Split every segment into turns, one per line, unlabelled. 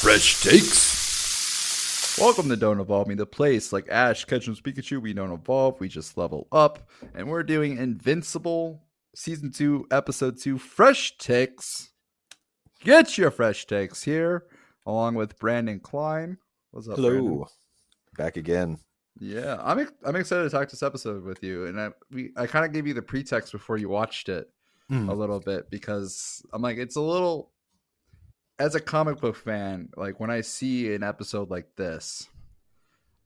Fresh takes. Welcome to Don't Evolve Me, the place like Ash, Ketchum's Pikachu. We don't evolve, we just level up. And we're doing Invincible Season 2, Episode 2, Fresh Takes. Get your fresh takes here, along with Brandon Klein. What's up,
Hello,
Brandon?
back again.
Yeah, I'm I'm excited to talk this episode with you, and I we I kind of gave you the pretext before you watched it hmm. a little bit because I'm like it's a little as a comic book fan, like when I see an episode like this,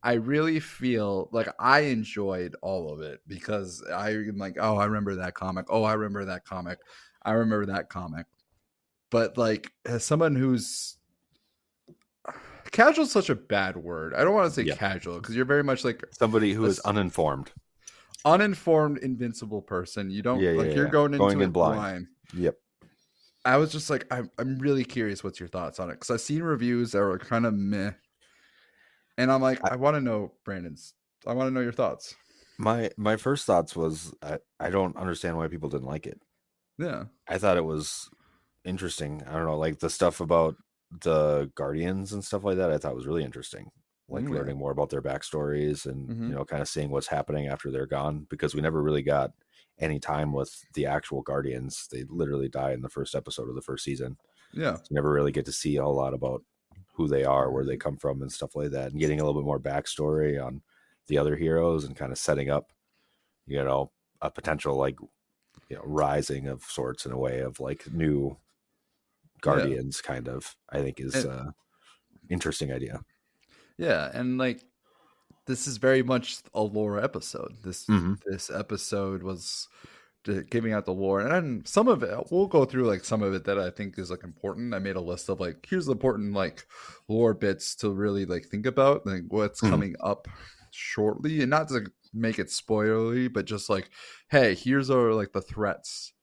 I really feel like I enjoyed all of it because I'm like, oh, I remember that comic. Oh, I remember that comic. I remember that comic. But like as someone who's casual is such a bad word. I don't want to say
Yeah.
casual because you're very much like
Somebody who is
Let's-
uninformed.
uninformed invincible person. You don't
Yeah, yeah,
like you're
yeah.
going into
Going in blind.
blind.
Yep.
I was just like, I'm, I'm really curious what's your thoughts on it because I've seen reviews that were kind of meh, and I'm like, I,
I-
want to know Brandon's. I want to know your thoughts.
My my first thoughts was I, I don't understand why people didn't like it.
Yeah,
I thought it was interesting. I don't know, like the stuff about the Guardians and stuff like that. I thought was really interesting. Like
Mm,
learning more about their backstories and
Mhm.
you know, kind of seeing what's happening after they're gone because we never really got any time with the actual Guardians. They literally die in the first episode of the first season.
yeah,
you never really get to see a whole lot about who they are, where they come from, and stuff like that, and getting a little bit more backstory on the other heroes and kind of setting up, you know, a potential like you know rising of sorts in a way of like new guardians, kind of. I think is
And-
uh interesting idea.
yeah, and like this is very much a lore episode. This
Mhm.
this episode was giving out the lore, and some of it we'll go through like some of it that I think is like important. I made a list of like here's the important like lore bits to really like think about, like what's
Mhm.
coming up shortly, and not to make it spoilery, but just like hey, here's our like the threats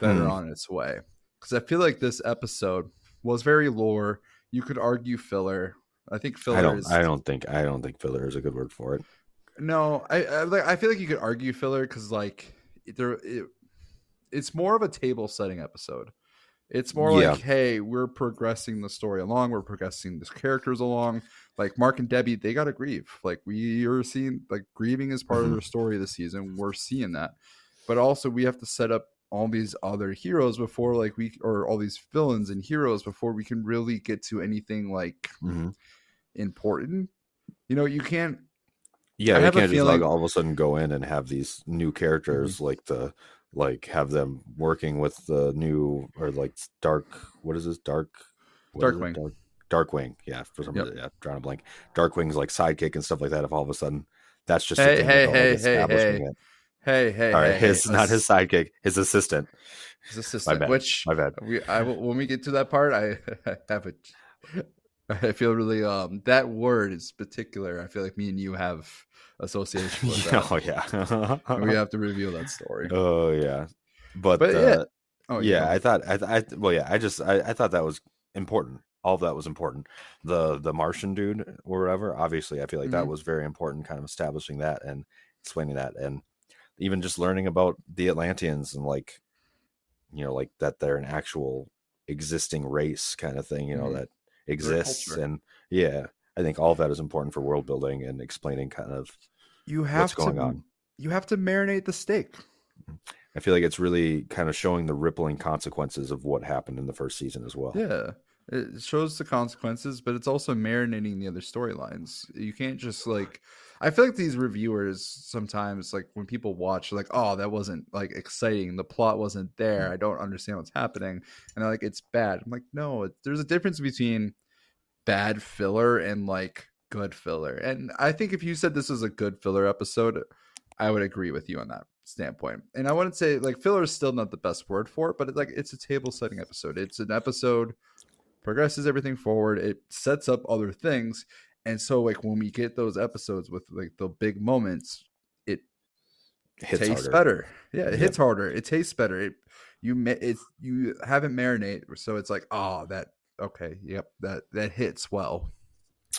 that are
Mhm.
on its way. Because I feel like this episode was very lore. You could argue filler. I think filler
I don't.
is
I don't think. I don't think filler is a good word for it.
no, I I, I feel like you could argue filler because like there it, it's more of a table setting episode. It's more
Yeah.
like, hey, we're progressing the story along. We're progressing the characters along. Like Mark and Debbie, they got to grieve. Like we are seeing, like grieving is part of
Mhm.
their story this season. We're seeing that, but also we have to set up all these other heroes before, like we or all these villains and heroes before we can really get to anything like
Mhm.
Important. You know, you can't
Yeah,
I
you can't just
feeling- Mm-hmm.
like all of a sudden go in and have these new characters like the like have them working with the new or like dark what is this dark it?
Darkwing.
dark Darkwing yeah for some
Yep.
reason yeah drawing a blank Darkwing's like sidekick and stuff like that if all of a sudden that's just
Hey, hey,
like,
hey, hey, hey.
it.
Hey, hey,
all right
hey,
his
hey,
not his sidekick his assistant
his assistant.
bad,
Which
my bad
we, I when we get to that part, I, I have a, I feel really um that word is particular. I feel like me and you have association with that.
oh yeah
we have to reveal that story.
oh yeah but,
But
uh,
yeah. Oh
yeah, I thought I, I well yeah, I just I, I thought that was important. All of that was important. The the Martian dude or whatever, obviously I feel like that
Mhm.
was very important kind of establishing that and explaining that and even just learning about the Atlanteans and like you know like that they're an actual existing race kind of thing, you know,
Mhm.
that exists and yeah, I think all of that is important for world building and explaining kind of
you have
what's going
to
on.
you have to marinate the steak. Mm-hmm.
I feel like it's really kind of showing the rippling consequences of what happened in the first season as well.
Yeah. It shows the consequences, but it's also marinating the other storylines. You can't just like I feel like these reviewers sometimes like when people watch like, oh, that wasn't like exciting. The plot wasn't there. Mm-hmm. I don't understand what's happening. And they're like, it's bad. I'm like, no, it, there's a difference between bad filler and like good filler. And I think if you said this was a good filler episode, I would agree with you on that standpoint. And I wouldn't say like filler is still not the best word for it, but it's like it's a table setting episode. It's an episode progresses everything forward. It sets up other things. And so like when we get those episodes with like the big moments, it
Hits
tastes
harder.
better. Yeah, it
Yep.
hits harder. It tastes better. It, you it's you haven't marinate, so it's like oh that okay, yep that that hits well.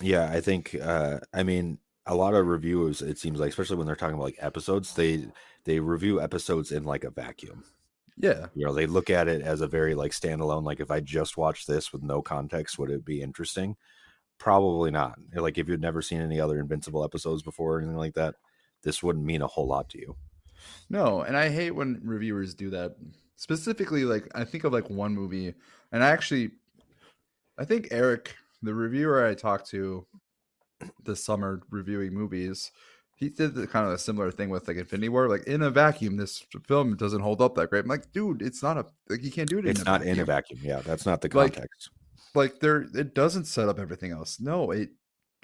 Yeah, I think uh I mean a lot of reviewers it seems like especially when they're talking about like episodes, they they review episodes in like a vacuum.
Yeah.
You know, they look at it as a very like standalone. Like if I just watched this with no context, would it be interesting? Probably not. Like if you'd never seen any other Invincible episodes before or anything like that, this wouldn't mean a whole lot to you.
No, and I hate when reviewers do that. Specifically, like I think of like one movie, and I actually, I think Eric, the reviewer I talked to this summer reviewing movies, he did the, kind of a similar thing with like Infinity War. Like in a vacuum, this film doesn't hold up that great. I'm like, dude, it's not a like you can't do it.
It's
in
not
vacuum.
in a vacuum. Yeah, that's not the context.
like there it doesn't set up everything else no it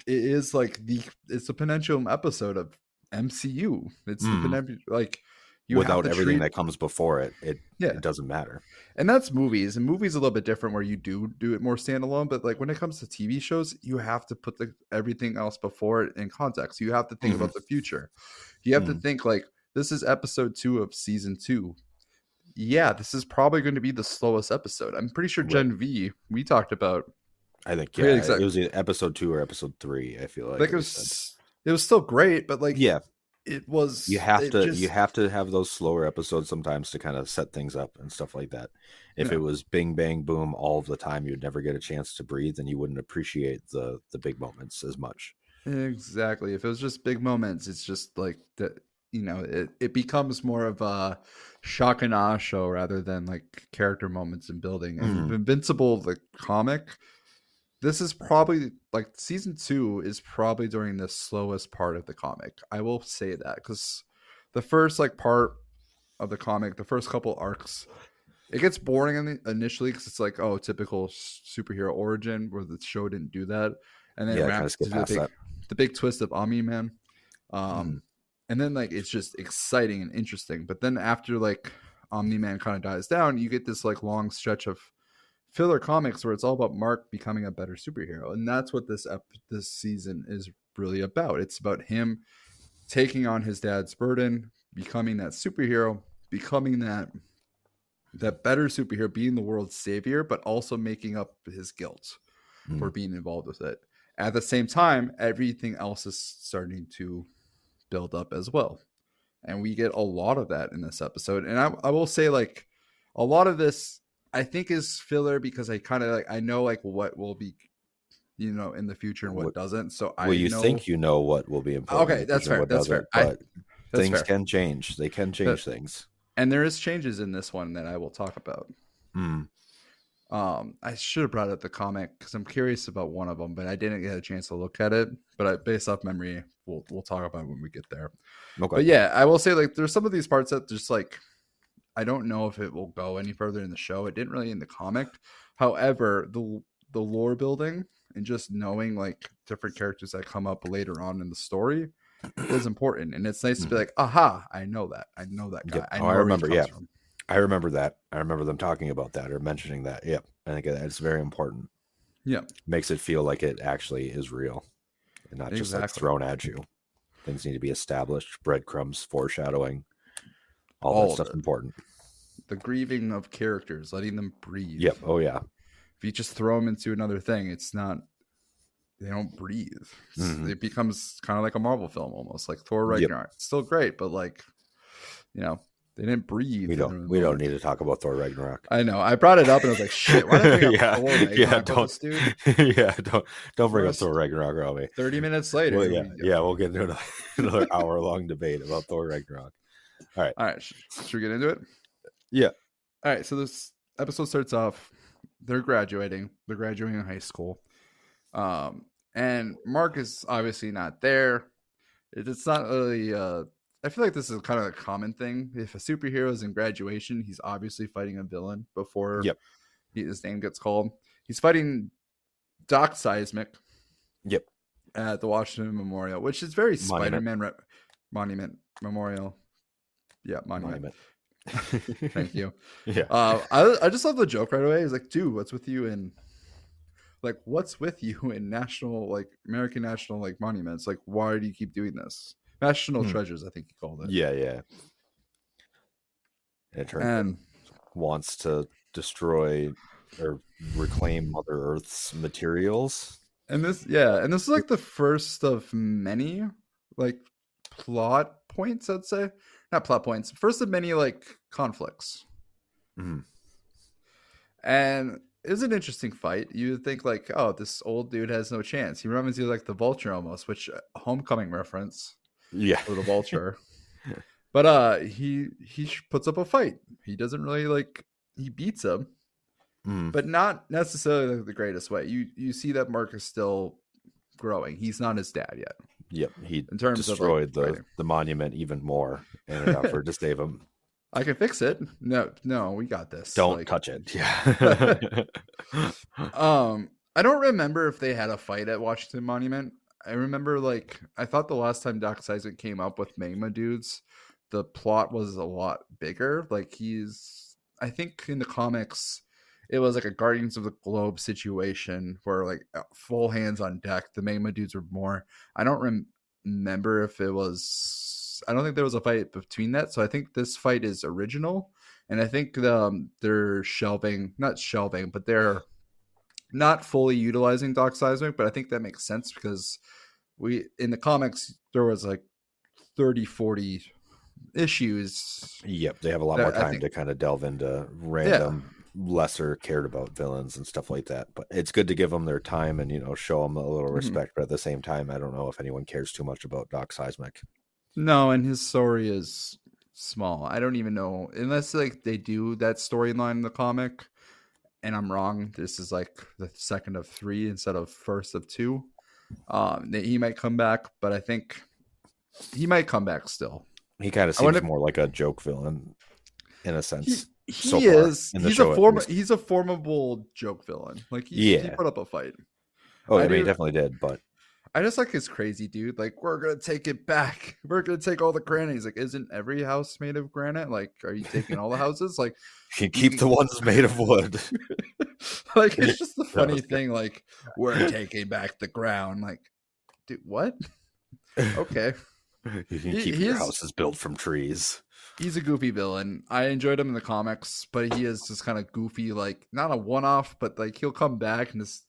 it is like the it's a potential episode of mcu it's
Mhm.
the penem- like you
Without everything
treat-
that comes before it, it
yeah
it doesn't matter.
and that's movies and movies a little bit different where you do do it more standalone but like when it comes to tv shows you have to put the everything else before it in context you have to think about the future you have to
Mhm.
think like this is episode two of season two yeah this is probably going to be the slowest episode i'm pretty sure
Right.
gen v we talked about
I think
Yeah,
yeah,
exact-
it was episode two or episode three. I feel like,
like it was it was still great but like
yeah,
it was
you have to
just-
you have to have those slower episodes sometimes to kind of set things up and stuff like that. If
Yeah.
it was bing bang boom all of the time, you'd never get a chance to breathe, and you wouldn't appreciate the the big moments as much.
exactly if it was just big moments it's just like that you know it, it becomes more of a shock and awe show rather than like character moments and building
Mhm.
invincible the comic this is probably like season two is probably during the slowest part of the comic i will say that because the first like part of the comic the first couple arcs it gets boring initially because it's like oh typical superhero origin where the show didn't do that and then
Yeah,
it
kinda
ramps
skip
to the big, the big twist of Omni Man. Um,
Mhm.
and then like it's just exciting and interesting. But then after like Omni Man kind of dies down, you get this like long stretch of filler comics where it's all about Mark becoming a better superhero, and that's what this ep- this season is really about. It's about him taking on his dad's burden, becoming that superhero, becoming that that better superhero, being the world's savior, but also making up his guilt hmm. for being involved with it. At the same time, everything else is starting to build up as well. And we get a lot of that in this episode. And I, I will say, like, a lot of this I think is filler because I kind of like I know like what will be, you know, in the future and what,
What-
doesn't. So I
well, you
know,
think you know what will be important.
Okay, that's fair, that's fair. I-
But
that's
things
fair.
can change. They can change things.
and there is changes in this one that I will talk about.
Mm.
Um, I should have brought up the comic because I'm curious about one of them, but I didn't get a chance to look at it. But I, based off memory, we'll we'll talk about it when we get there.
Okay.
But yeah, I will say like there's some of these parts that just like I don't know if it will go any further in the show. It didn't really in the comic. However, the the lore building and just knowing like different characters that come up later on in the story is important. And it's nice to be mm. like, aha, I know that. I know that guy.
Yep.
I
Oh,
know
I remember, yeah.
from.
I remember that. I remember them talking about that or mentioning that. Yep. I think that's very important.
Yeah.
Makes it feel like it actually is real and not just like thrown at you. Things need to be established, breadcrumbs, foreshadowing. All,
All
that stuff's
it.
important.
The grieving of characters, letting them breathe.
Yep. Oh yeah.
if you just throw them into another thing, it's not. They don't breathe.
Mhm.
It becomes kind of like a Marvel film, almost like Thor
Yep.
Ragnarok. It's still great, but like, you know, they didn't breathe.
We don't we don't need to talk about Thor Ragnarok.
I know. I brought it up and I was like, shit. Why did I bring
yeah, yeah, don't,
this dude?
yeah, don't don't bring
First-
up Thor Ragnarok, Robbie.
Thirty minutes later.
Well, yeah,
we,
yeah, we'll get into another, another hour long debate about Thor Ragnarok.
All right, sh- should we get into it?
Yeah.
All right. So this episode starts off. They're graduating. They're graduating high school. Um, and Mark is obviously not there. It's not really. Uh, I feel like this is kind of a common thing. If a superhero is in graduation, he's obviously fighting a villain before
Yep.
he, his name gets called. He's fighting Doc Seismic.
Yep.
At the Washington Memorial, which is very Spider-Man re- monument memorial. Yeah, monument.
Monument.
Thank you.
yeah.
Uh, I I just love the joke right away. He's like, dude, what's with you in like what's with you in national like American national like monuments? Like, why do you keep doing this? National
Hmm.
treasures, I think he called it.
Yeah, yeah. And it turns
And
wants to destroy or reclaim Mother Earth's materials.
and this yeah, and this is like the first of many like plot points, I'd say. Not plot points. First of many like conflicts.
Mhm.
And it was an interesting fight. You would think like, oh, this old dude has no chance. He reminds you of, like the Vulture almost, which uh, homecoming reference
Yeah.
for the Vulture. but uh, he he puts up a fight. He doesn't really like he beats him,
Mm.
but not necessarily the greatest way. You you see that Mark is still growing. He's not his dad yet.
Yep. He
In terms of, like,
destroyed the,
writing.
the monument even more in an effort to save him.
I can fix it. No, no, we got this.
Don't
Like,
touch it. Yeah.
Um, I don't remember if they had a fight at Washington Monument. I remember like I thought the last time Doc Seismic came up with Magma dudes, the plot was a lot bigger. Like he's, I think in the comics, it was like a Guardians of the Globe situation where like uh, full hands on deck. The Magma dudes were more. I don't rem- remember if it was. I don't think there was a fight between that. So I think this fight is original, and I think um, they're shelving, not shelving, but they're not fully utilizing Doc Seismic, but I think that makes sense because we in the comics there was like 30 40 issues
yep. They have a lot more time
think-
to kind of delve into random, lesser cared about villains and stuff like that. But it's good to give them their time and, you know, show them a little
Mhm.
respect. But at the same time, I don't know if anyone cares too much about Doc Seismic.
no and his story is small i don't even know unless like they do that storyline in the comic and i'm wrong this is like the second of three instead of first of two um that he might come back but i think he might come back still
He kind of
wonder
seems more like a joke villain in a sense.
he
so
is he's a form he's a formable joke villain like he, he put up a fight
Oh,
I
I, mean, he definitely did. But
I just like his crazy dude. Like, we're gonna take it back. We're gonna take all the granite. He's like, isn't every house made of granite? Like, are you taking all the houses? Like,
you keep the ones made of wood.
like it's just the funny thing. Like, we're taking back the ground. Like, dude, what? Okay,
you can keep
he
your houses built from trees.
He's a goofy villain. I enjoyed him in the comics, but he is just kind of goofy. Like, not a one-off, but like he'll come back and just.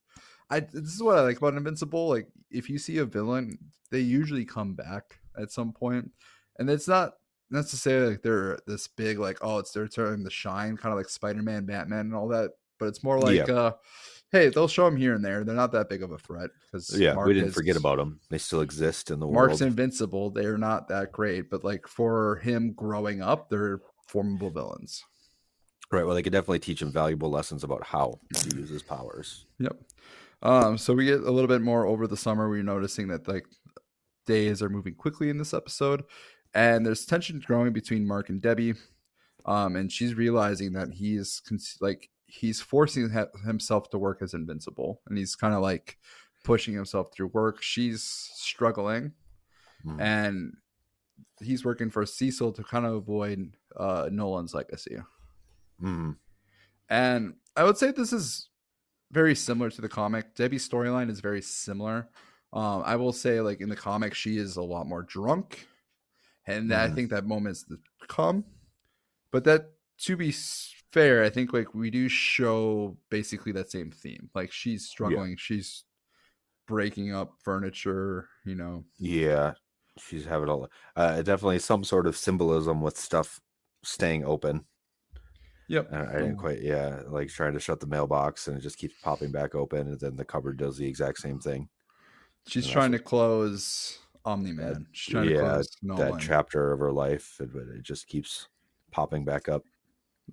I this is what I like about Invincible. Like, if you see a villain, they usually come back at some point, and it's not necessarily like they're this big like oh it's their turn to shine kind of like spider-man batman and all that but it's more like
Yeah.
uh hey they'll show them here and there they're not that big of a threat because
Yeah, we didn't forget about them. They still exist in the
mark's
world.
Mark's invincible they're not that great but like for him growing up they're formidable villains
right. Well, they could definitely teach him valuable lessons about how to use his powers.
Yep. Um, so we get a little bit more over the summer. We're noticing that like days are moving quickly in this episode, and there's tension growing between Mark and Debbie. Um, and she's realizing that he's cons- like he's forcing himself to work as invincible, and he's kind of like pushing himself through work. She's struggling,
Mhm.
and he's working for Cecil to kind of avoid uh, Nolan's legacy.
Mhm.
And I would say this is very similar to the comic. Debbie's storyline is very similar. Um, I will say, like in the comic, she is a lot more drunk, and I
Mhm.
think that moment's to come. But that, to be s- fair, I think like we do show basically that same theme. Like she's struggling, she's breaking up furniture. You know,
Yeah, she's having a uh, definitely some sort of symbolism with stuff staying open.
yep.
I, I didn't
Um,
quite, yeah, like trying to shut the mailbox and it just keeps popping back open, and then the cupboard does the exact same thing.
She's
and
trying to close Omni Man. She's trying to
yeah,
close
That chapter of her life, it, it just keeps popping back up.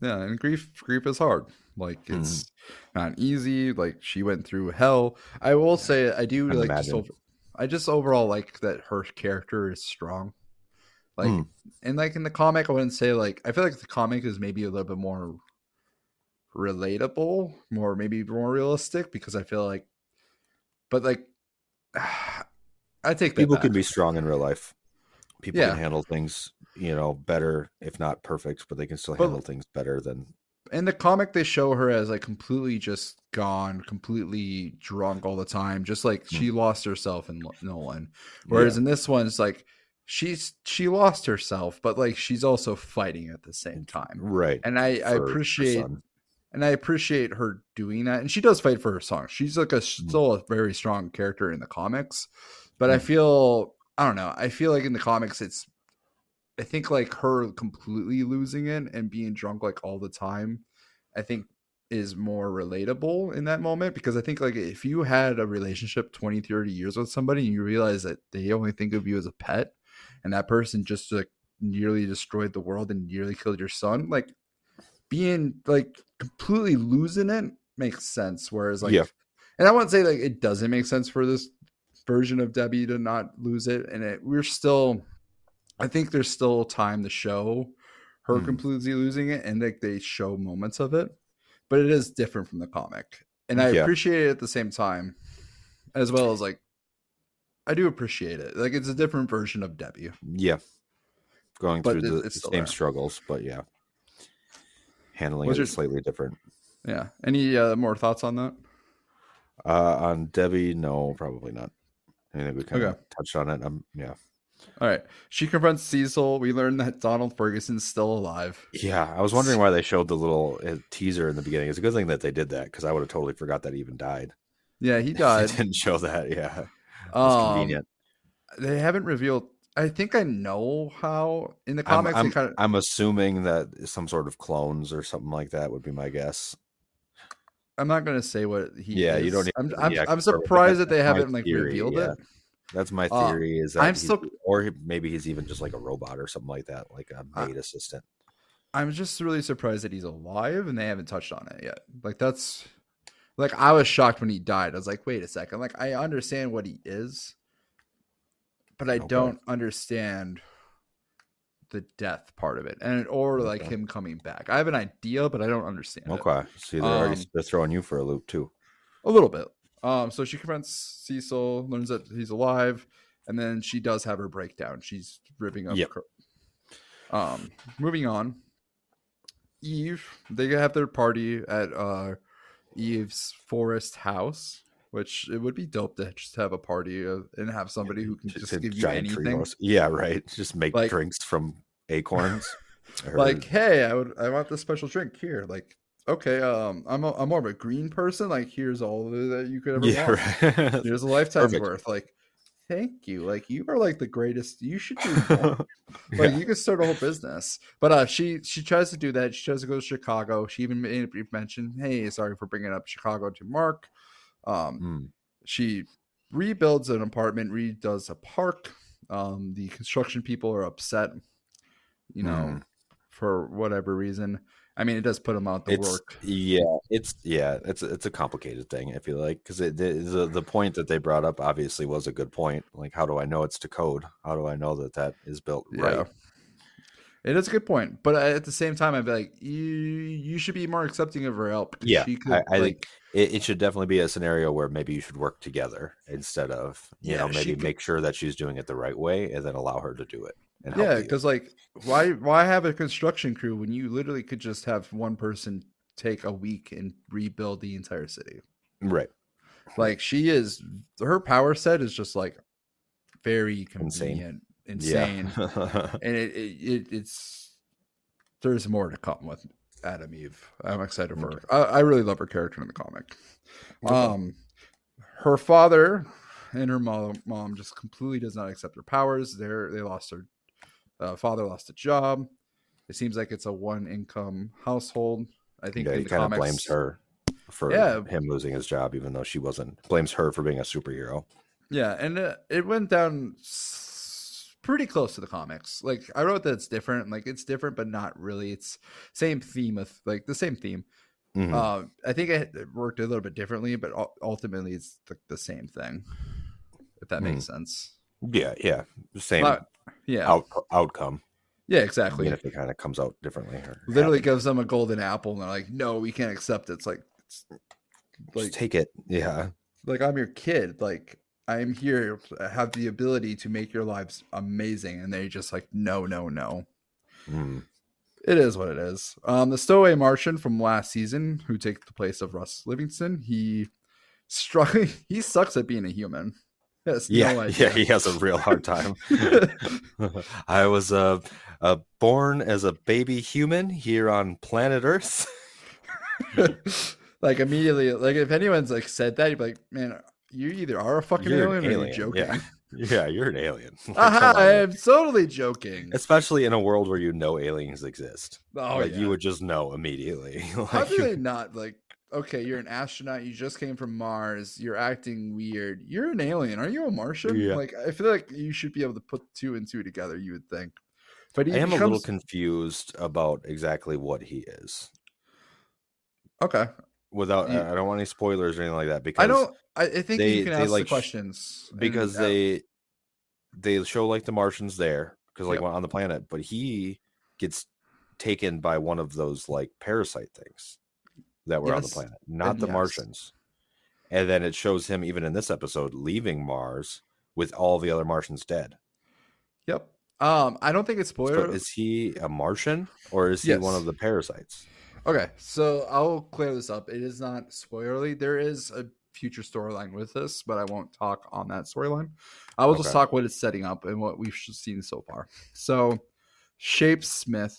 Yeah and grief grief is hard like it's not easy like she went through hell i will say i do
Can
like just over, i just overall like that her character is strong like
Mm.
and like in the comic i wouldn't say like i feel like the comic is maybe a little bit more relatable more maybe more realistic because i feel like but like i take that
People
back.
can be strong in real life. People
Yeah.
can handle things, you know, better, if not perfect, but they can still
But-
handle things better than.
in the comic they show her as like completely just gone completely drunk all the time just like she lost herself in nolan whereas
Yeah.
in this one it's like she's she lost herself but like she's also fighting at the same time
right.
and i i appreciate and i appreciate her doing that and she does fight for her song she's like a
Mm.
still a very strong character in the comics but i
Mm.
feel i don't know i feel like in the comics it's I think like her completely losing it and being drunk like all the time, I think is more relatable in that moment because I think like if you had a relationship 20, 30 years with somebody and you realize that they only think of you as a pet and that person just like nearly destroyed the world and nearly killed your son, like being like completely losing it makes sense. Whereas like,
Yeah.
and I wouldn't say like it doesn't make sense for this version of Debbie to not lose it, and it, we're still, I think there's still time to show her
Hmm.
completely losing it, and like they show moments of it, but it is different from the comic, and I
Yeah.
appreciate it at the same time, as well as like. I do appreciate it. Like it's a different version of Debbie.
Yeah. Going
But
through
it-
the
still
same
there.
struggles, but yeah. Handling
What's
it
your-
slightly different.
Yeah. Any uh, more thoughts on that?
Uh on Debbie, no, probably not. I think we kind of touched on it. Um yeah.
All right. She confronts Cecil. We learn that Donald Ferguson's still alive.
Yeah, I was wondering why they showed the little uh, teaser in the beginning. It's a good thing that they did that because I would have totally forgot that he even died.
Yeah, he
They
died.
didn't show that. Yeah,
um,
convenient.
They haven't revealed. I think I know how in the
I'm,
comics
I'm,
kind of.
I'm assuming that some sort of clones or something like that would be my guess.
I'm not gonna say what he.
Yeah,
is.
you don't
I'm. I'm, I'm
confirm it, but
surprised that they haven't like
theory,
revealed
yeah.
it.
That's my
Uh,
theory. is that
I'm still-
or maybe he's even just like a robot or something like that, like a maid assistant.
I'm just really surprised that he's alive and they haven't touched on it yet. Like that's. Like I was shocked when he died. I was like, wait a second. Like I understand what he is, but I
Okay.
don't understand the death part of it, and or like
Okay.
him coming back. I have an idea, but I don't understand. it.
Okay, see, they're already
Um,
they're throwing you for a loop too.
A little bit. Um, so she confronts Cecil, learns that he's alive, and then she does have her breakdown. She's ripping up.
Yep.
Um, moving on. Eve, they have their party at uh Eve's forest house, which it would be dope to just have a party uh, and have somebody who can just
a
give you anything.
Yeah, right. Just make
Like-
drinks from acorns.
Like, hey, I would, I want this special drink here. Like, okay, um, I'm, a, I'm more of a green person. Like, here's all that you could ever
yeah,
want.
right.
There's a lifetime's
Perfect.
worth. Like, thank you. Like, you are like the greatest. You should do like,
Yeah.
you could start a whole business. But uh, she she tries to do that. She tries to go to Chicago. She even made, mentioned, "Hey, sorry for bringing up Chicago to Mark." Um,
Mm,
she rebuilds an apartment, redoes a park. Um, the construction people are upset, you know,
Mm.
for whatever reason. I mean, it does put them out the
it's
work.
yeah, it's yeah, it's a- it's a complicated thing. I feel like because it, the the the point that they brought up obviously was a good point. Like, how do I know it's to code? How do I know that that is built right?
It is a good point, but at the same time, I'd be like, you you should be more accepting of her help.
Yeah,
she could,
I- I think It, it should definitely be a scenario where maybe you should work together instead of you
Yeah,
know maybe
could-
make sure that she's doing it the right way and then allow her to do it.
Yeah, because like, why why have a construction crew when you literally could just have one person take a week and rebuild the entire city?
right,
Like she is, her power set is just like very
Insane.
convenient, insane,
yeah,
and it, it, it it's there's more to come with Atom Eve. I'm excited for her. I, I really love her character in the comic. Um, her father and her mom, mom just completely does not accept her powers. They're they lost her uh, father lost a job. It seems like it's a one income household. I think
yeah, he kind of blames her for
Yeah.
him losing his job, even though she wasn't. Blames her for being a superhero.
Yeah, and uh, it went down s- pretty close to the comics. Like I wrote that it's different. Like it's different, but not really. It's same theme of like the same theme.
Mhm.
Uh, I think it, it worked a little bit differently, but ultimately it's the, the same thing. If that makes sense.
yeah, yeah, same
Not- yeah,
out, outcome.
yeah, exactly.
Even if it kind of comes out differently.
Literally
happens.
gives them a golden apple, and they're like, "No, we can't accept it." It's like, it's
Just
like,
take it. Yeah,
like I'm your kid. Like I'm here, I have the ability to make your lives amazing, and they just like, no, no, no.
Mm.
It is what it is. Um, the stowaway Martian from last season, who takes the place of Russ Livingston, he struck. He sucks at being a human. Has no
yeah,
idea.
yeah. He has a real hard time. I was uh, uh, born as a baby human here on planet Earth.
like immediately, like if anyone's like said that, you'd be like, man, you either are a fucking
You're
alien,
an
or you're
alien,
joking.
yeah. Yeah, you're an alien. Like,
Aha, I am totally joking.
Especially in a world where you know aliens exist.
Oh,
like
yeah.
you would just know immediately.
How
like
do
you-
they not like? Okay, you're an astronaut. You just came from Mars. You're acting weird. You're an alien. Are you a Martian?
Yeah.
Like, I feel like you should be able to put two and two together. You would think, but he
I am a little confused about exactly what he is.
okay.
Without,
You-
I don't want any spoilers or anything like that because
I don't. I, I think
they-
you can ask
like,
the questions
because
uh,
they they show like the Martians there because like
Yep.
on the planet, but he gets taken by one of those like parasite things that were on the planet, not
and
the
yes.
Martians. And then it shows him even in this episode leaving Mars with all the other Martians dead.
Yep. Um, I don't think it's
So
spoiler.
is he a Martian or is he one of the parasites?
Okay, so I'll clear this up. It is not spoilerly. There is a future storyline with this, but I won't talk on that storyline. I will just talk what it's setting up and what we've seen so far. So, Shapesmith,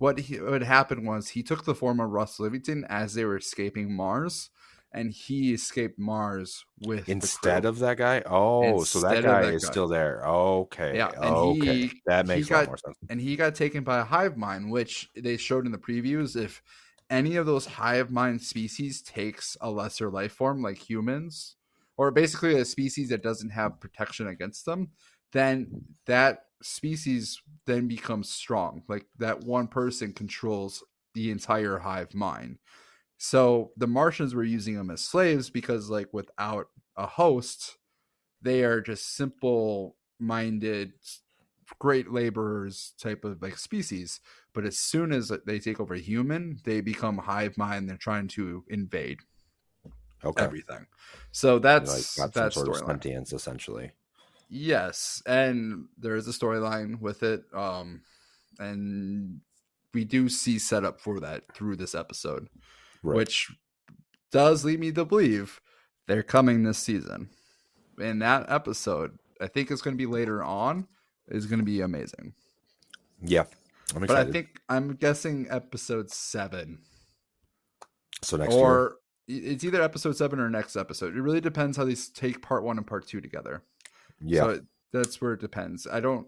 what he, what happened was he took the form of Russ Livingston as they were escaping Mars, and he escaped Mars with
Instead of that guy? Oh, so that guy
that
is
guy.
still there. Okay.
Yeah,
okay.
he-
that makes a lot
got-
more sense.
and he got taken by a hive mind, which they showed in the previews. If any of those hive mind species takes a lesser life form, like humans, or basically a species that doesn't have protection against them, then that species then becomes strong. Like that one person controls the entire hive mind. So the Martians were using them as slaves because, like, without a host, they are just simple minded great laborers type of like species but as soon as they take over human they become hive mind they're trying to invade
Okay.
everything so that's
like
that's
got some
that
sort of sentience essentially.
Yes and there is a storyline with it um and we do see setup for that through this episode
Right.
which does lead me to believe they're coming this season. And that episode, I think it's going to be later on, is going to be amazing.
yeah. I'm
But. I think I'm guessing episode seven,
so next year.
or it's either episode seven or next episode. It really depends how these take part one and part two together.
Yeah.
So that's where it depends. I don't.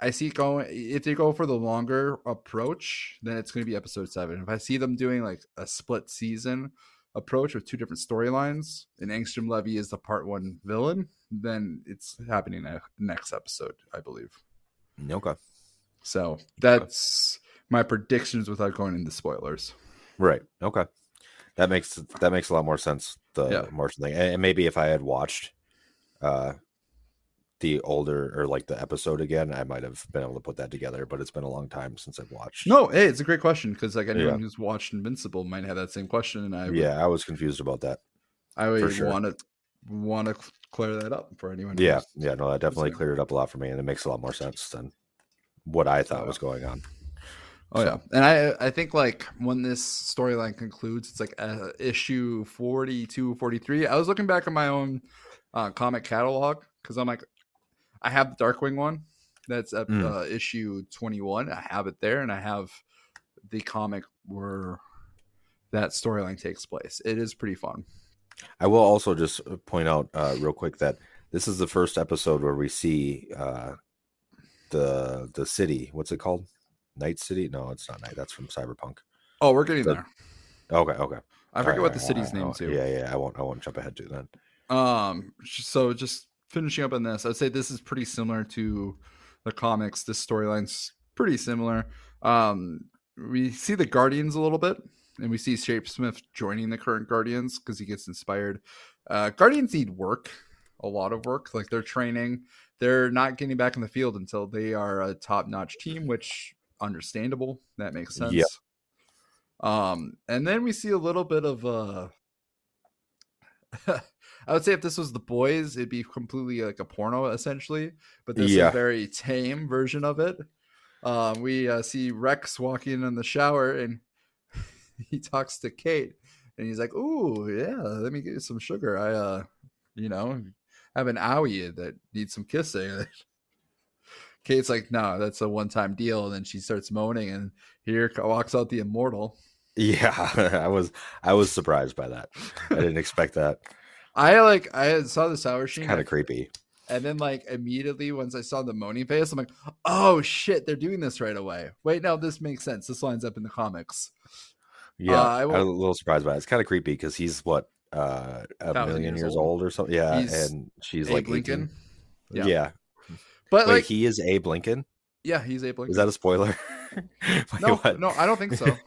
I see going. If they go for the longer approach, then it's going to be episode seven. If I see them doing like a split season approach with two different storylines, and Angstrom Levy is the part one villain, then it's happening next episode, I believe.
okay.
So that's my predictions without going into spoilers.
Right. Okay. That makes that makes a lot more sense. The
Yeah.
Martian thing, and and maybe if I had watched uh the older or like the episode again, I might have been able to put that together. But it's been a long time since I've watched.
No, hey, it's a great question because like anyone
Yeah.
who's watched Invincible might have that same question, and I would,
Yeah, I was confused about that.
I would
sure.
want to want to clear that up for anyone.
Yeah, yeah, no, that definitely
Listening.
cleared it up a lot for me, and it makes a lot more sense than what I thought
Oh,
was going on.
Oh
So-
yeah, and I I think like when this storyline concludes, it's like uh, issue 42, 43. I was looking back at my own uh, comic catalog because I'm like, I have the Darkwing one. That's at
Mm.
uh, issue twenty one. I have it there, and I have the comic where that storyline takes place. It is pretty fun.
I will also just uh, point out uh, real quick that this is the first episode where we see uh, the the city. What's it called? Night City? No, it's not Night. That's from Cyberpunk.
Oh, we're getting
The-
there.
Okay, okay.
I forget
Alright,
what the city's
alright,
name too.
Yeah, yeah. I won't. I won't jump ahead to then.
Um, so just finishing up on this, I'd say this is pretty similar to the comics. This storyline's pretty similar. Um, we see the Guardians a little bit, and we see Shapesmith joining the current Guardians because he gets inspired. Uh, Guardians need work, a lot of work. Like they're training, they're not getting back in the field until they are a top-notch team, which understandable. That makes sense.
Yep.
Um, and then we see a little bit of uh I would say if this was the boys, it'd be completely like a porno essentially, but this
Yeah.
is a very tame version of it. Um, we uh, see Rex walking in the shower and he talks to Kate and he's like, "Ooh, yeah, let me get you some sugar. I, uh, you know, have an owie that needs some kissing." Kate's like, "No, that's a one-time deal." And then she starts moaning, and here walks out the immortal.
Yeah, I was. I was surprised by that. I didn't expect that.
I like I saw the sour sheen,
Kind of creepy.
and then like immediately once I saw the moaning face, I'm like, oh shit, they're doing this right away. Wait, no, this makes sense. This lines up in the comics.
Yeah,
Uh, I
was a little surprised by it. It's kind of creepy because he's what uh, a million
years
years,
old.
old. or something. Yeah,
He's
and she's
Abe
like 18.
Lincoln. Yeah.
Yeah.
But
Wait,
like,
he is Abe Lincoln.
yeah, he's Abe Lincoln.
Is that a spoiler? Wait,
no,
what?
no, I don't think so.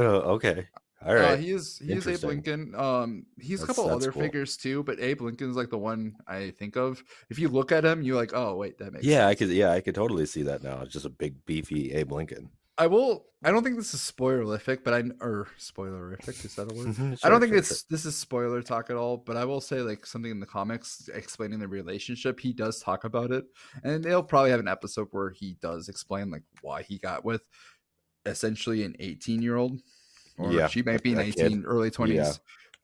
Oh, okay. All
Uh,
right.
he is he is Abe Lincoln. Um, he's a couple other
cool.
figures too, but Abe Lincoln's like the one I think of. If you look at him, you're like, oh wait, that makes
yeah, I could. Yeah, I could totally see that now. It's just a big beefy Abe Lincoln.
I will. I don't think this is spoilerific, but I or spoilerific is that a word?
Mhm,
I don't think
sure,
it's this is spoiler talk at all, but I will say like something in the comics explaining the relationship. He does talk about it, and they'll probably have an episode where he does explain like why he got with essentially an 18 year old, or
Yeah,
she might be an
a kid.
18, early 20s,
Yeah.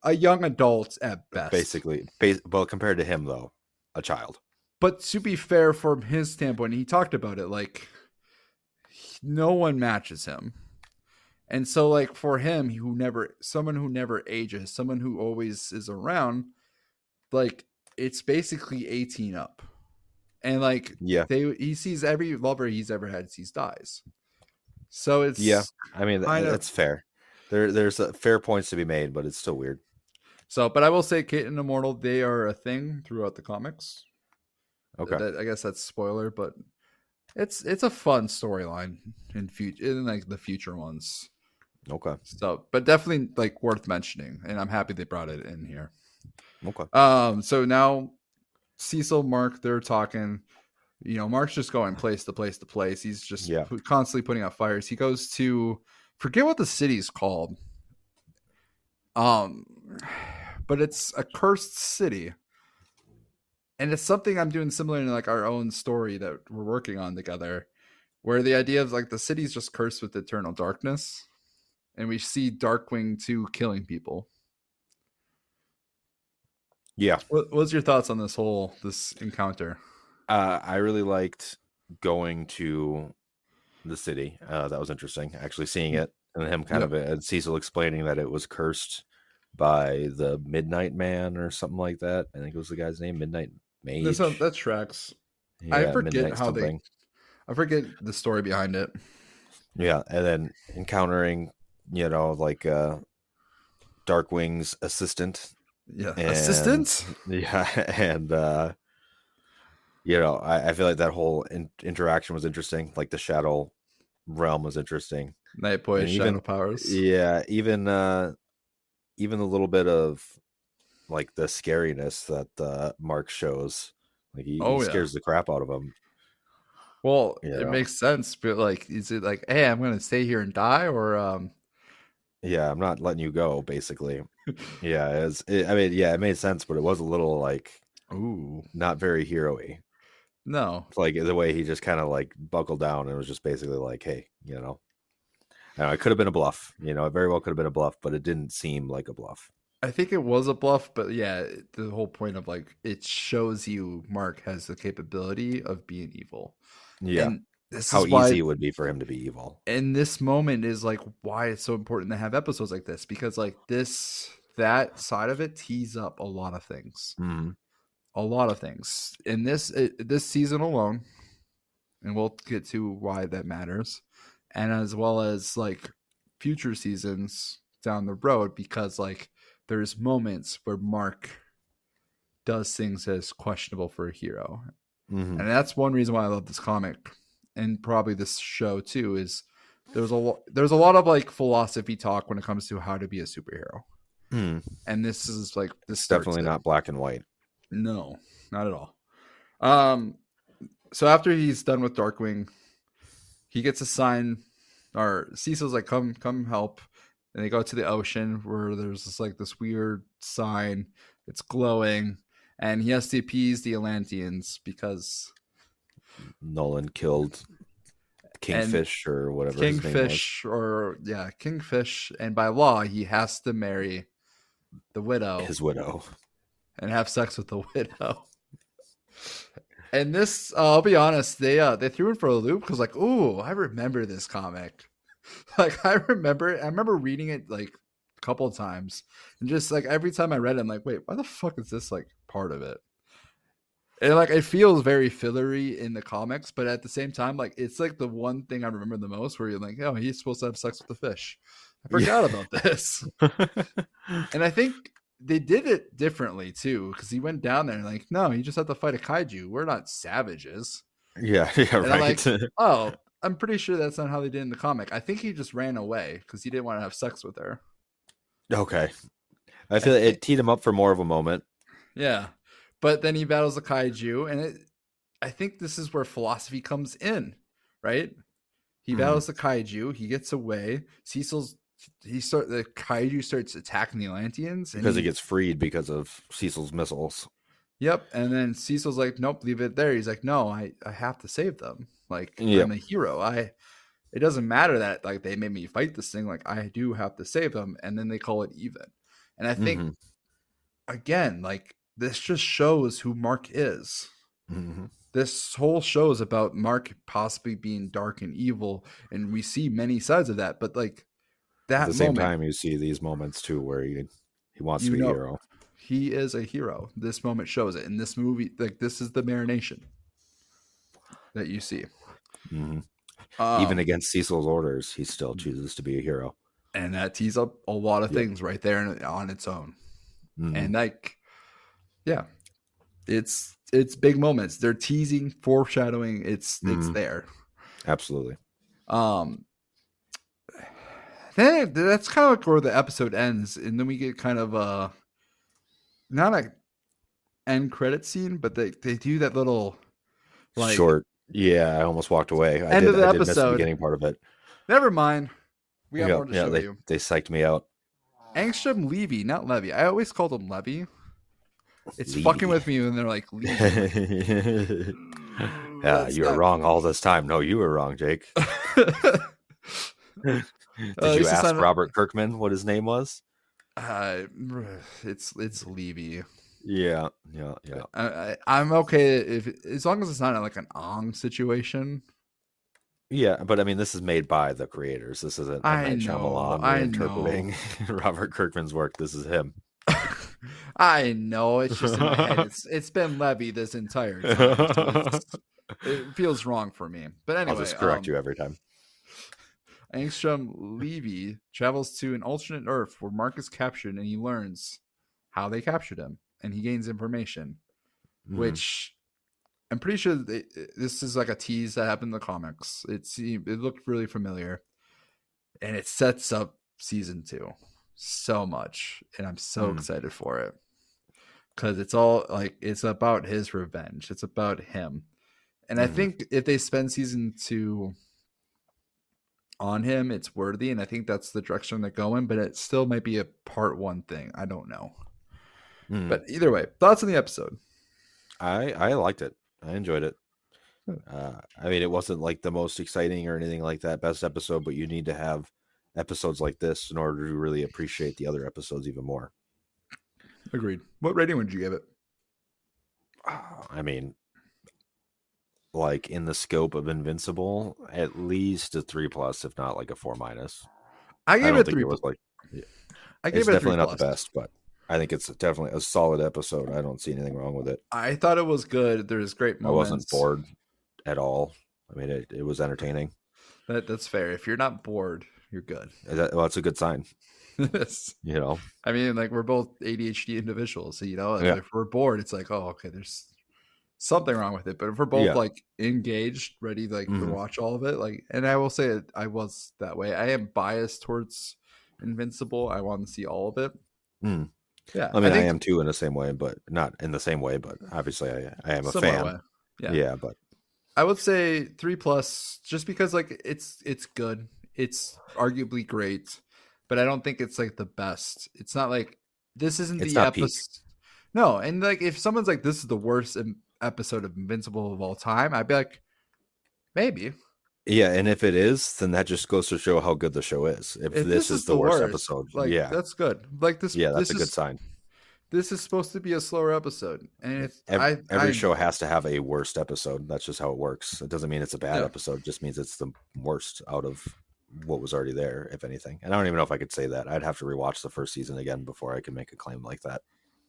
a young adult at best.
Basically, bas- well, compared to him though, a child.
But to be fair, from his standpoint, he talked about it like no one matches him. And so, like for him, who never, someone who never ages, someone who always is around, like it's basically eighteen up, and like
Yeah,
they, he sees every lover he's ever had sees dies. So it's
Yeah. I mean, th-
kind of-
that's fair. There, there's fair points to be made, but it's still weird.
So, but I will say, Kate and Immortal, they are a thing throughout the comics.
Okay.
That, I guess that's spoiler, but it's it's a fun storyline in future in like the future ones.
Okay.
So, but definitely like worth mentioning, and I'm happy they brought it in here.
Okay.
Um, so now Cecil, Mark, they're talking. You know, Mark's just going place to place to place. He's just
Yeah.
constantly putting out fires. He goes to forget what the city's called. Um, but it's a cursed city, and it's something I'm doing similar in like our own story that we're working on together, where the idea of like the city's just cursed with eternal darkness, and we see Darkwing two killing people.
Yeah.
What what's your thoughts on this whole this encounter?
Uh, I really liked going to the city. Uh, that was interesting. Actually seeing it and him kind
Yep.
of and Cecil explaining that it was cursed by the Midnight Man or something like that. I think it was the guy's name, Midnight Mage.
That's that tracks. I forget
Midnight
how they- I forget the story behind it.
Yeah, and then encountering, you know, like uh Darkwing's assistant.
Yeah,
And-
assistant.
Yeah, and uh you know, I, I feel like that whole in- interaction was interesting. Like the shadow realm was interesting.
Night boy,
and
shadow powers.
Yeah, even uh even a little bit of like the scariness that uh Mark shows. Like he,
Oh,
he
yeah.
scares the crap out of him.
Well,
Yeah.
it makes sense, but like, is it like, hey, I'm gonna stay here and die, or um,
Yeah, I'm not letting you go, basically. yeah, it's it, I mean, yeah, it made sense, but it was a little like
ooh,
not very hero-y.
No,
Like the way he just kind of like buckled down and was just basically like, hey, you know. I know, it could have been a bluff, you know, it very well could have been a bluff, but it didn't seem like a bluff.
I think it was a bluff, but yeah, the whole point of like it shows you Mark has the capability of being evil.
Yeah.
and this
How
is why
easy it would be for him to be evil.
and this moment is like why it's so important to have episodes like this because like this that side of it tees up a lot of things
Mhm.
A lot of things in this it, this season alone and we'll get to why that matters and as well as like future seasons down the road because like there's moments where mark does things as questionable for a hero
Mhm.
and that's one reason why I love this comic, and probably this show too. Is there's a lot there's a lot of like philosophy talk when it comes to how to be a superhero,
Mhm.
and this is like this
definitely
it.
not black and white.
No, not at all. Um, so after he's done with Darkwing, he gets a sign, or Cecil's like, "Come, come help," and they go to the ocean where there's this like this weird sign. It's glowing, and he has to appease the Atlanteans because
Nolan killed Kingfish or whatever. his name was.
Kingfish, or yeah, Kingfish, and by law, he has to marry the widow
his widow.
And have sex with the widow. And this, uh, I'll be honest, they uh they threw in for a loop because like, ooh, I remember this comic. Like I remember, I remember reading it like a couple of times, and just like every time I read it, I'm like, wait, why the fuck is this like part of it? And like it feels very fillery in the comics, but at the same time, like it's like the one thing I remember the most where you're like, oh, he's supposed to have sex with the fish. I forgot yeah. about this. and I think they did it differently too, because he went down there and like, no, he just had to fight a kaiju. We're not savages.
Yeah, yeah,
and
right.
I'm like, oh, I'm pretty sure that's not how they did in the comic. I think he just ran away because he didn't want to have sex with her.
Okay. I feel like it teed him up for more of a moment.
Yeah. But then he battles a kaiju, and it, I think this is where philosophy comes in, right? He mm-hmm. battles the kaiju, he gets away. Cecil's he start the kaiju starts attacking the Atlanteans
because he, he, gets freed because of Cecil's missiles.
Yep, and then Cecil's like, "Nope, leave it there." He's like, "No, I I have to save them. Like yep. I'm a hero. I it doesn't matter that like they made me fight this thing. Like I do have to save them." And then they call it even. And I think mm-hmm. again, like this just shows who Mark is. Mm-hmm. This whole show is about Mark possibly being dark and evil, and we see many sides of that. But like that,
at the same moment, time, you see these moments too where he he wants to be know, a hero.
He is a hero. This moment shows it. In this movie, like this is the marination that you see.
Mm-hmm. Um, Even against Cecil's orders, he still chooses to be a hero,
and that tees up a lot of things right there on its own. Mm-hmm. And like yeah, it's it's big moments. They're teasing, foreshadowing. It's mm-hmm. it's there.
Absolutely.
Um. Then that's kind of like where the episode ends, and then we get kind of a not a end credit scene, but they they do that little
like short. Yeah, I almost walked away. I end did, of the I episode. Did miss the beginning part of it.
Never mind. We got more to yeah, show
they,
you.
They psyched me out.
Angstrom Levy, not Levy. I always called him Levy. It's fucking with me when they're like,
yeah, you were wrong all this time. No, you were wrong, Jake. Did uh, you ask Robert Kirkman what his name was?
Uh, it's it's Levy.
Yeah, yeah, yeah.
I, I, am okay if as long as it's not like an Ong situation.
Yeah, but I mean, this is made by the creators. This isn't
I Night know,
interpreting Robert Kirkman's work. This is him.
I know it's just in my head. It's it's been Levy this entire time. it feels wrong for me. But anyway,
I'll just correct um, you every time.
Angstrom Levy travels to an alternate Earth where Mark is captured, and he learns how they captured him, and he gains information, mm. which I'm pretty sure they, this is like a tease that happened in the comics. It seemed it looked really familiar, and it sets up season two so much, and I'm so mm. excited for it because it's all like it's about his revenge. It's about him, and mm. I think if they spend season two on him, it's worthy, and I think that's the direction they're going. But it still might be a part one thing. I don't know. Mm. But either way, thoughts on the episode?
I I liked it. I enjoyed it. Uh, I mean, it wasn't like the most exciting or anything like that best episode, but you need to have episodes like this in order to really appreciate the other episodes even more.
Agreed. What rating would you give it?
I mean, like in the scope of Invincible, at least a three plus, if not like a four minus.
I gave I it three. It was
like, yeah. I gave it's it definitely not the best, but I think it's definitely a solid episode. I don't see anything wrong with it.
I thought it was good. There's great moments.
I wasn't bored at all. I mean, it, it was entertaining.
That that's fair. If you're not bored, you're good.
Uh, that, well, that's a good sign. you know,
I mean, like we're both ADHD individuals, so you know, yeah. if we're bored, it's like, oh, okay, there's something wrong with it. But if we're both yeah. like engaged, ready like mm-hmm. to watch all of it, like, and I will say it, I was that way. I am biased towards Invincible. I want to see all of it.
Mm. Yeah, I mean, I, I, am too in the same way, but not in the same way. But obviously, I, I am a fan. Way. Yeah, yeah, but
I would say three plus, just because like it's it's good it's arguably great, but I don't think it's like the best. It's not like this isn't it's the episode. No, and like if someone's like this is the worst episode of Invincible of all time, I'd be like, maybe.
Yeah, and if it is, then that just goes to show how good the show is. If, if this, this, is, is the, the worst, worst, episode,
like,
yeah,
that's good. Like this,
yeah, that's
this
a good sign.
This is supposed to be a slower episode, and
every,
I,
every
I,
show has to have a worst episode. That's just how it works. It doesn't mean it's a bad episode; it just means it's the worst out of what was already there, if anything. And I don't even know if I could say that. I'd have to rewatch the first season again before I could make a claim like that.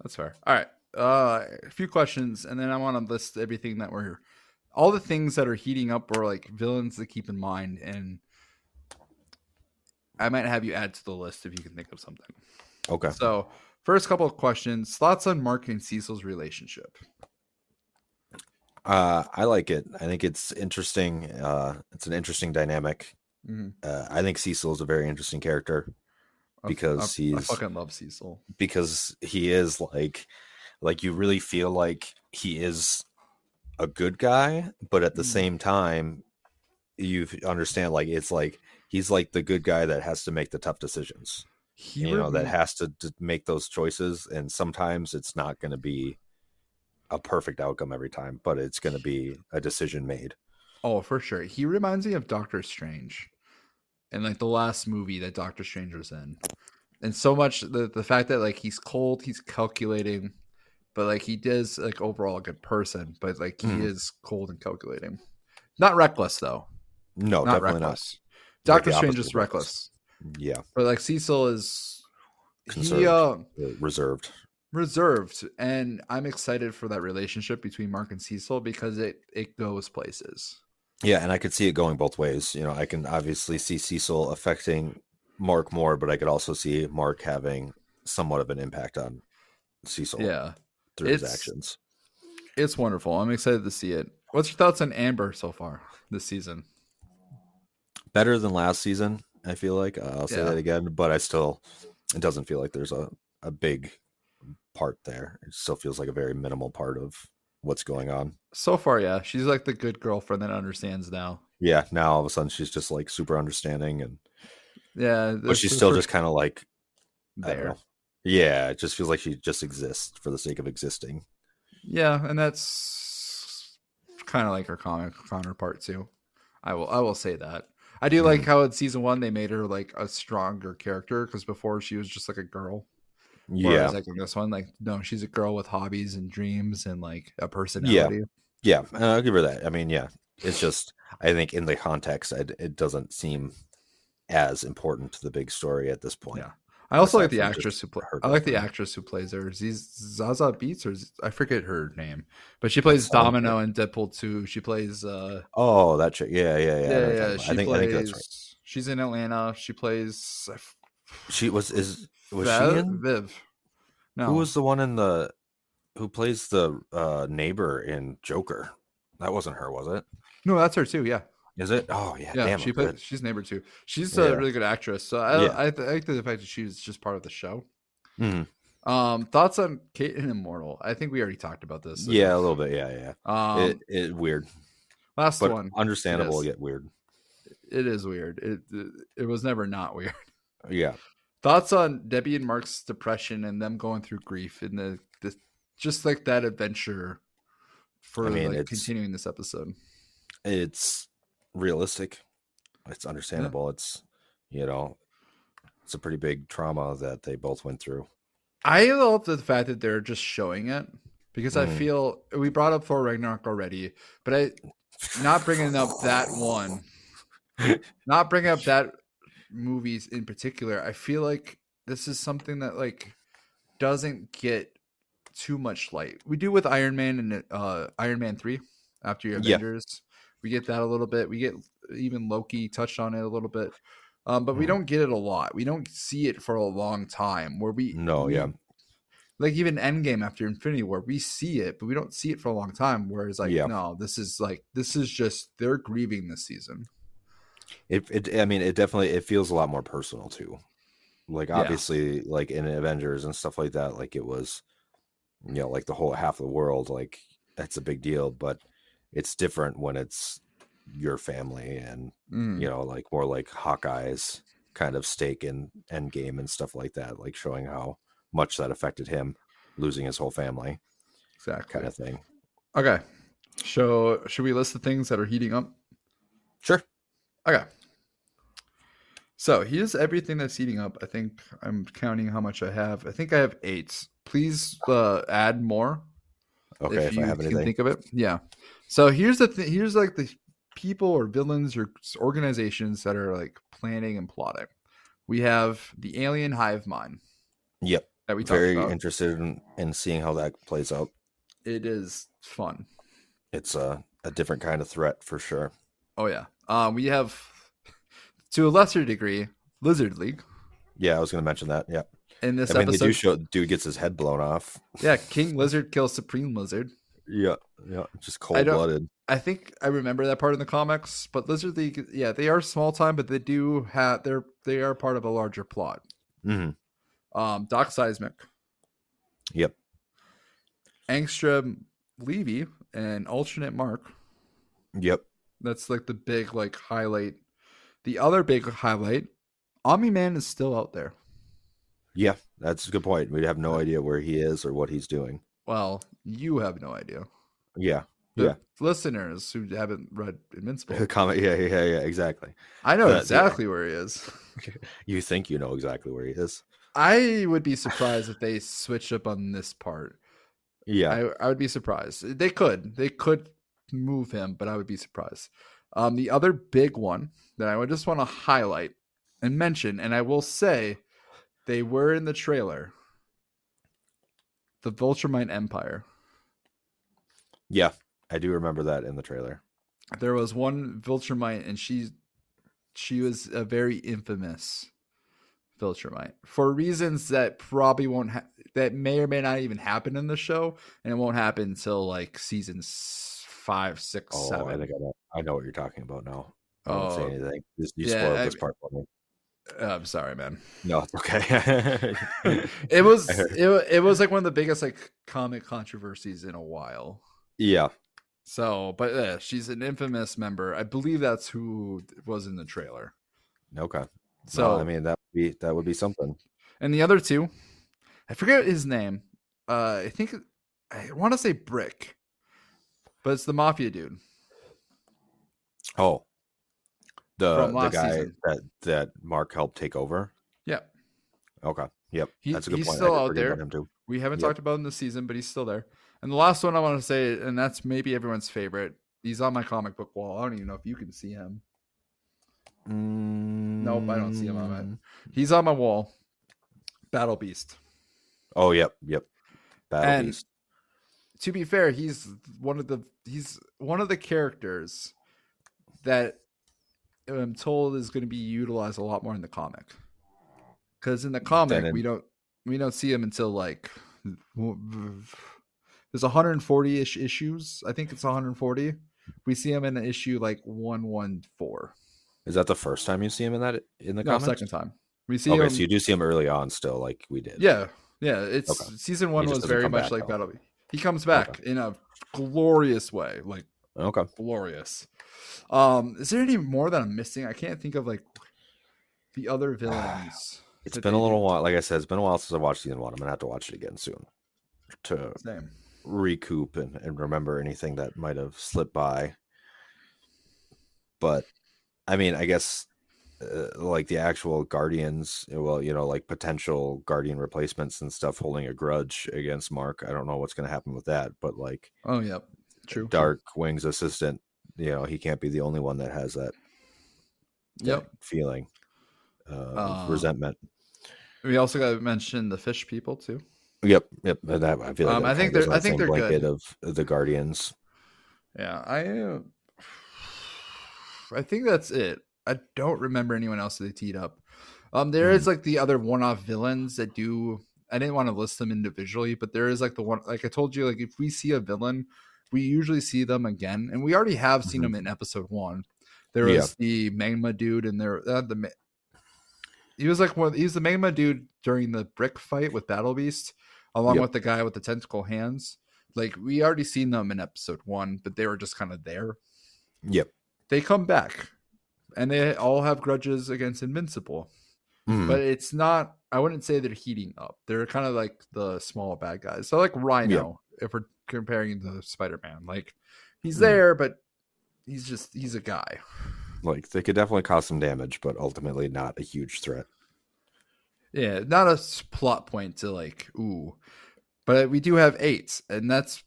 That's fair. All right. Uh, a few questions, and then I want to list everything that we're here. all the things that are heating up or like villains to keep in mind, and I might have you add to the list if you can think of something.
Okay.
So, first couple of questions: thoughts on Mark and Cecil's relationship?
Uh, I like it. I think it's interesting. Uh, it's an interesting dynamic.
Mhm.
Uh, I think Cecil is a very interesting character Because
I, I
he's-
fucking love Cecil.
because he is like, like you really feel like he is a good guy, but at the
Mm.
same time, you understand like it's like he's like the good guy that has to make the tough decisions.
He
you know that has to, to make those choices and sometimes it's not going to be a perfect outcome every time but it's going to be a decision made
Oh, for sure. He reminds me of Doctor Strange, and like the last movie that Doctor Strange was in, and so much the the fact that like he's cold, he's calculating, but like he does like overall a good person, but like he
Mhm.
is cold and calculating, not reckless though,
no
not
definitely
reckless.
Like
Doctor
the
Strange is
reckless. yeah
but like Cecil is he uh,
reserved
reserved, and I'm excited for that relationship between Mark and Cecil because it it goes places.
yeah and i could see it going both ways you know i can obviously see cecil affecting mark more but i could also see mark having somewhat of an impact on cecil
Yeah.
Through his
it's-
actions
It's wonderful. I'm excited to see it. What's your thoughts on Amber so far this season?
better than last season i feel like uh, i'll say
Yeah.
that again but i still it doesn't feel like there's a, a big part there it still feels like a very minimal part of what's going on
So far, yeah, she's like the good girlfriend that understands now.
yeah now all of a sudden she's just like super understanding and
Yeah,
but she's still just kind of like
there.
Yeah it just feels like she just exists for the sake of existing
Yeah, and that's kind of like her comic counterpart too. I will, I will say that. I do
Mm-hmm.
like how in season one they made her like a stronger character because before she was just like a girl.
yeah
Whereas like in this one, like no, she's a girl with hobbies and dreams and like a personality.
yeah uh, i'll give her that i mean yeah it's just i think in the context it, it doesn't seem as important to the big story at this point
Yeah. I also like the actress who play,
her
I like the actress who plays her. Zaza Beats or Z- I forget her name, but she plays Domino in Deadpool 2. She plays uh
oh that chick yeah yeah yeah,
yeah, yeah,
you're talking about.
she
I think
plays
i think that's right
she's in Atlanta. She plays
she was is was
Viv,
she in
Viv. No.
who was the one in the who plays the uh neighbor in joker that wasn't her was it
No, that's her too. Yeah.
Is it oh yeah,
Yeah,
damn
she
good.
she's neighbor too. She's
Yeah.
a really good actress. So I
Yeah.
I, I like the fact that she was just part of the show.
Mhm.
Um thoughts on Kate and Immortal? I think we already talked about this.
yeah a little bit yeah yeah
Um
it, it weird
last
but
one.
understandable yet weird
It is weird. It it was never not weird.
yeah
Thoughts on Debbie and Mark's depression and them going through grief and the, the just like that adventure for
I mean,
like continuing this episode.
it's realistic it's understandable it's you know it's a pretty big trauma that they both went through
I love the fact that they're just showing it because I
Mm.
feel we brought up Thor Ragnarok already, but I not bringing up that one, not bringing up that movies in particular. I feel like this is something that like doesn't get too much light. We do with Iron Man and uh Iron Man 3 after your
Yeah.
Avengers. We get that a little bit. We get even Loki touched on it a little bit. Um, but we
Mhm.
don't get it a lot. We don't see it for a long time where we
no yeah
like even Endgame after Infinity War, we see it, but we don't see it for a long time. Whereas like
Yeah.
no, this is like this is just they're grieving this season.
it, it i mean it definitely it feels a lot more personal too like
Yeah.
obviously like in avengers and stuff like that like it was you know like the whole half of the world like that's a big deal but it's different when it's your family and
Mm.
you know like more like hawkeye's kind of stake in Endgame and stuff like that like showing how much that affected him losing his whole family
exactly.
kind of thing
Okay. So should we list the things that are heating up?
sure
Okay. So here's everything that's heating up. I think I'm counting how much I have. I think I have eight. Please uh, add more
okay if,
if you
i have
can
anything
think of it. Yeah. So here's the thing. Here's like the people or villains or organizations that are like planning and plotting. We have the alien hive mind
Yep.
that we talked
Very
about.
interested in, in seeing how that plays out.
it is fun.
It's a, a different kind of threat for sure.
Oh yeah. Um, we have to a lesser degree Lizard League
Yeah, I was going to mention that. Yeah.
in this
I mean,
episode.
they do show dude gets his head blown off.
yeah, King Lizard kills Supreme Lizard.
Yeah. Yeah. Just
I
cold blooded.
I think I remember that part in the comics, but Lizard League, yeah, they are small time, but they do have they're they are part of a larger plot.
hmm
Um, Doc Seismic,
Yep.
Angstrom, Levy, and alternate Mark.
Yep.
That's like the big like highlight. The other big highlight, Omni Man is still out there.
Yeah. That's a good point. We have no idea where he is or what he's doing.
Well, you have no idea.
Yeah.
The
Yeah.
listeners who haven't read Invincible,
Comment. Yeah. Yeah. Yeah. Exactly.
I know exactly where he is.
You think you know exactly where he is.
I would be surprised if they switched up on this part.
Yeah.
I, I would be surprised. They could. They could move him, but I would be surprised. Um, the other big one that I would just want to highlight and mention, and I will say they were in the trailer. The Viltrumite Empire.
yeah. I do remember that in the trailer.
There was one Viltrumite, and she she was a very infamous Viltrumite for reasons that probably won't ha- that may or may not even happen in the show, and it won't happen until like season five, six,
Oh,
seven.
I think I know. I know what you're talking about now. I won't say
Oh.
anything. Just, you
Yeah,
spoiled
I-
this part for me.
Uh, I'm sorry, man.
No, it's okay.
it was it, it was like one of the biggest like comic controversies in a while.
yeah.
So, but yeah, she's an infamous member. I believe that's who was in the trailer.
Okay.
So
So I mean that would be that would be something.
And the other two, I forget his name. Uh, I think I want to say Brick, but it's the mafia dude.
Oh, the the guy
season.
that that Mark helped take over.
Yeah,
Okay. Yep.
He-
That's a good
he's
point.
Still out there. We haven't
Yep.
talked about him this season, but he's still there. And the last one I want to say, and that's maybe everyone's favorite. He's on my comic book wall. I don't even know if you can see him. Nope, I don't see him on it.
Mm.
He's on my wall. Battle Beast.
Oh, yep, yep. Battle
And-
Beast.
to be fair, he's one of the he's one of the characters that I'm told is going to be utilized a lot more in the comic. Because in the comic,
in-
we don't we don't see him until like there's 140 ish issues. I think it's 140. We see him in an issue like 114.
Is that the first time you see him in that in the
No,
comics?
second time. We see
Okay,
him.
so you do see him early on still, like we did.
Yeah, yeah. It's
Okay.
season one was very much
back,
like
though.
Battle. He comes back in a glorious way, like
Okay.
glorious. Um, is there any more that I'm missing? I can't think of like the other villains.
it's been a little while. Like I said, it's been a while since I watched season one. I'm gonna have to watch it again soon to
Same.
recoup and, and remember anything that might have slipped by. But I mean, I guess uh, like the actual guardians, well, you know, like potential guardian replacements and stuff holding a grudge against Mark. I don't know what's going to happen with that, but like
Oh, yeah, True.
Dark Wing's assistant, you know, he can't be the only one that has that, that
Yep.
feeling uh, of
Uh,
resentment.
We also got to mention the fish people too.
Yep, yep. That I feel like
Um, I think they're- I think they're
blanket
good.
of the Guardians.
Yeah, I. Uh, I think that's it. I don't remember anyone else that they teed up. Um, there is like the other one-off villains that do. I didn't want to list them individually, but there is like the one. Like I told you, like if we see a villain, we usually see them again, and we already have seen
Mhm.
them in episode one. There
Yeah.
was the magma dude, and there uh, the. He was like one. He was the magma dude during the brick fight with Battle Beast, along
Yep.
with the guy with the tentacle hands. Like we already seen them in episode one, but they were just kind of there
Yep.
they come back and they all have grudges against invincible
Mhm.
but it's not i wouldn't say they're heating up they're kind of like the small bad guys so like rhino if we're comparing to spider-man like he's
Mhm.
there but he's just he's a guy
like they could definitely cause some damage, but ultimately not a huge threat.
yeah not a plot point to like ooh but we do have eight and that's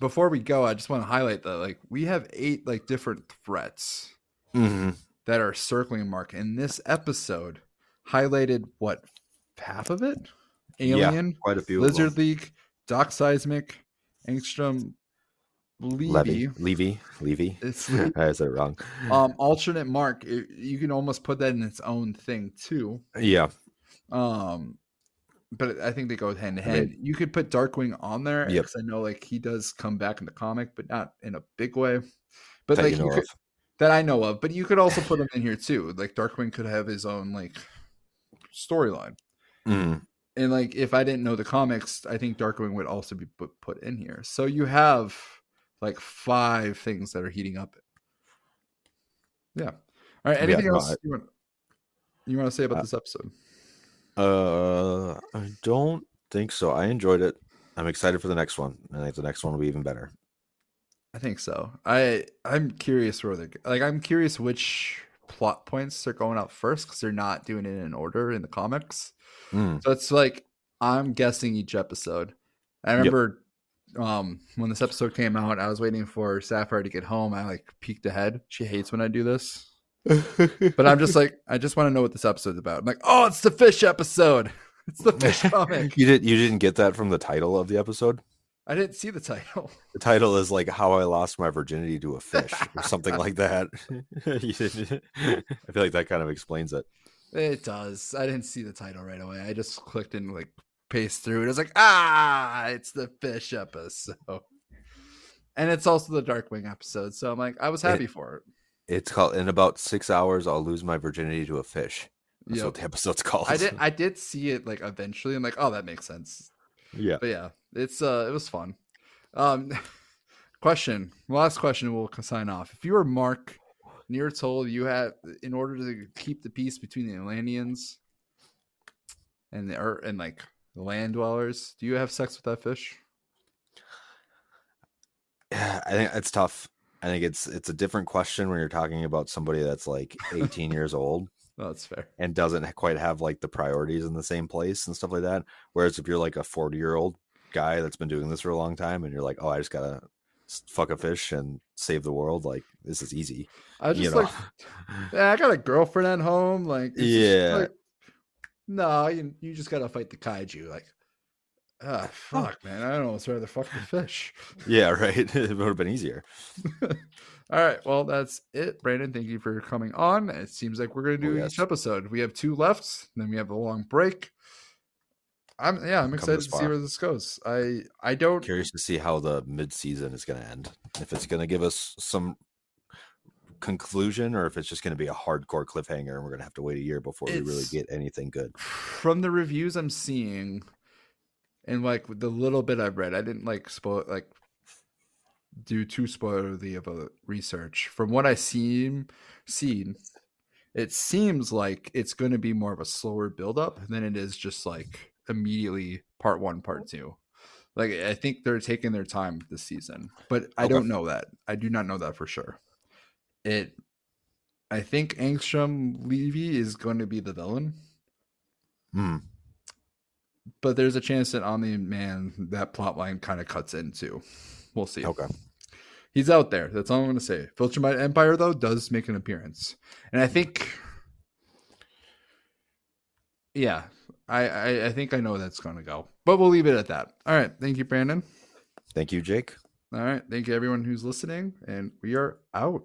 before we go i just want to highlight that like we have eight like different threats
Mm-hmm.
that are circling Mark. And this episode highlighted what half of it? Alien,
Quite a few.
Lizard. League, Doc Seismic, Angstrom,
Levy,
Levy.
Levy, Levy.
It's
I said it wrong.
um alternate Mark. It- you can almost put that in its own thing too.
yeah,
Um, but I think they go hand in hand. you could put Darkwing on there
Yep.
because I know like he does come back in the comic, but not in a big way. But
that
like
you
you could, that I know of. But you could also put him in here too. Like Darkwing could have his own like storyline.
Mm,
And like if I didn't know the comics, I think Darkwing would also be put, put in here. So you have like five things that are heating up. Yeah. All right. Anything
no,
else you want you want to say about
Uh,
this episode?
Uh, I don't think so. I enjoyed it. I'm excited for the next one. I think the next one will be even better.
I think so. I I'm curious where they're like I'm curious which plot points they're going out first because they're not doing it in order in the comics.
Mm,
So it's like I'm guessing each episode. I remember um when this episode came out, I was waiting for Sapphire to get home. I like peeked ahead. She hates when I do this. But I'm just like, I just want to know what this episode's about. I'm like, oh, it's the fish episode. It's the fish comic.
you did. You didn't get that from the title of the episode.
I didn't see the title.
The title is like "How I Lost My Virginity to a Fish" or something like that. I feel like that kind of explains it.
It does. I didn't see the title right away. I just clicked and like paced through it. I was like, ah, it's the fish episode. And it's also the Darkwing episode. So I'm like, I was happy for it.
It's called "In About Six Hours, I'll Lose My Virginity to a Fish." That's
Yep.
what the episode's called.
I did I did see it like eventually. I'm like, oh, that makes sense.
Yeah.
But yeah, it's uh it was fun. Um question. Last question we'll sign off. If you were Mark were told you had in order to keep the peace between the Atlanteans and the earth and like the land dwellers, do you have sex with that fish?
Yeah, I think it's tough. I think it's it's a different question when you're talking about somebody that's like 18 years old
Oh, that's fair.
and doesn't quite have like the priorities in the same place and stuff like that. Whereas if you're like a 40 year old guy that's been doing this for a long time and you're like, oh, I just gotta fuck a fish and save the world, like this is easy.
I was
you
just
know?
like, yeah, I got a girlfriend at home. Like,
Yeah.
like, no, you, you just gotta fight the kaiju. Like, ah,
Oh.
fuck, man. I don't know. It's rather fuck the fish.
yeah, right. it would have been easier.
All right. Well, that's it, Brandon. Thank you for coming on. It seems like we're gonna do
Oh,
each episode. We have two left, then we have a long break. I'm yeah, I'm excited
this
to see where this goes. I I don't
Curious to see how the mid season is gonna end. If it's gonna give us some conclusion or if it's just gonna be a hardcore cliffhanger and we're gonna have to wait a year before we really get anything good.
from the reviews I'm seeing, and like the little bit I've read, I didn't like spoil like do too spoilerly of a research. From what I seen seen, it seems like it's going to be more of a slower build up than it is just like immediately part one, part two. Like I think they're taking their time this season, but I
Okay.
don't know that. I do not know that for sure. It, I think Angstrom Levy is going to be the villain
Hmm.
But there's a chance that Omni Man that plot line kind of cuts into. We'll see.
Okay.
He's out there. That's all I'm gonna say. Viltrumite Empire though does make an appearance, and I think, yeah, I, I I think I know that's gonna go. But we'll leave it at that. All right. Thank you, Brandon.
Thank you, Jake.
All right. Thank you everyone who's listening, and we are out.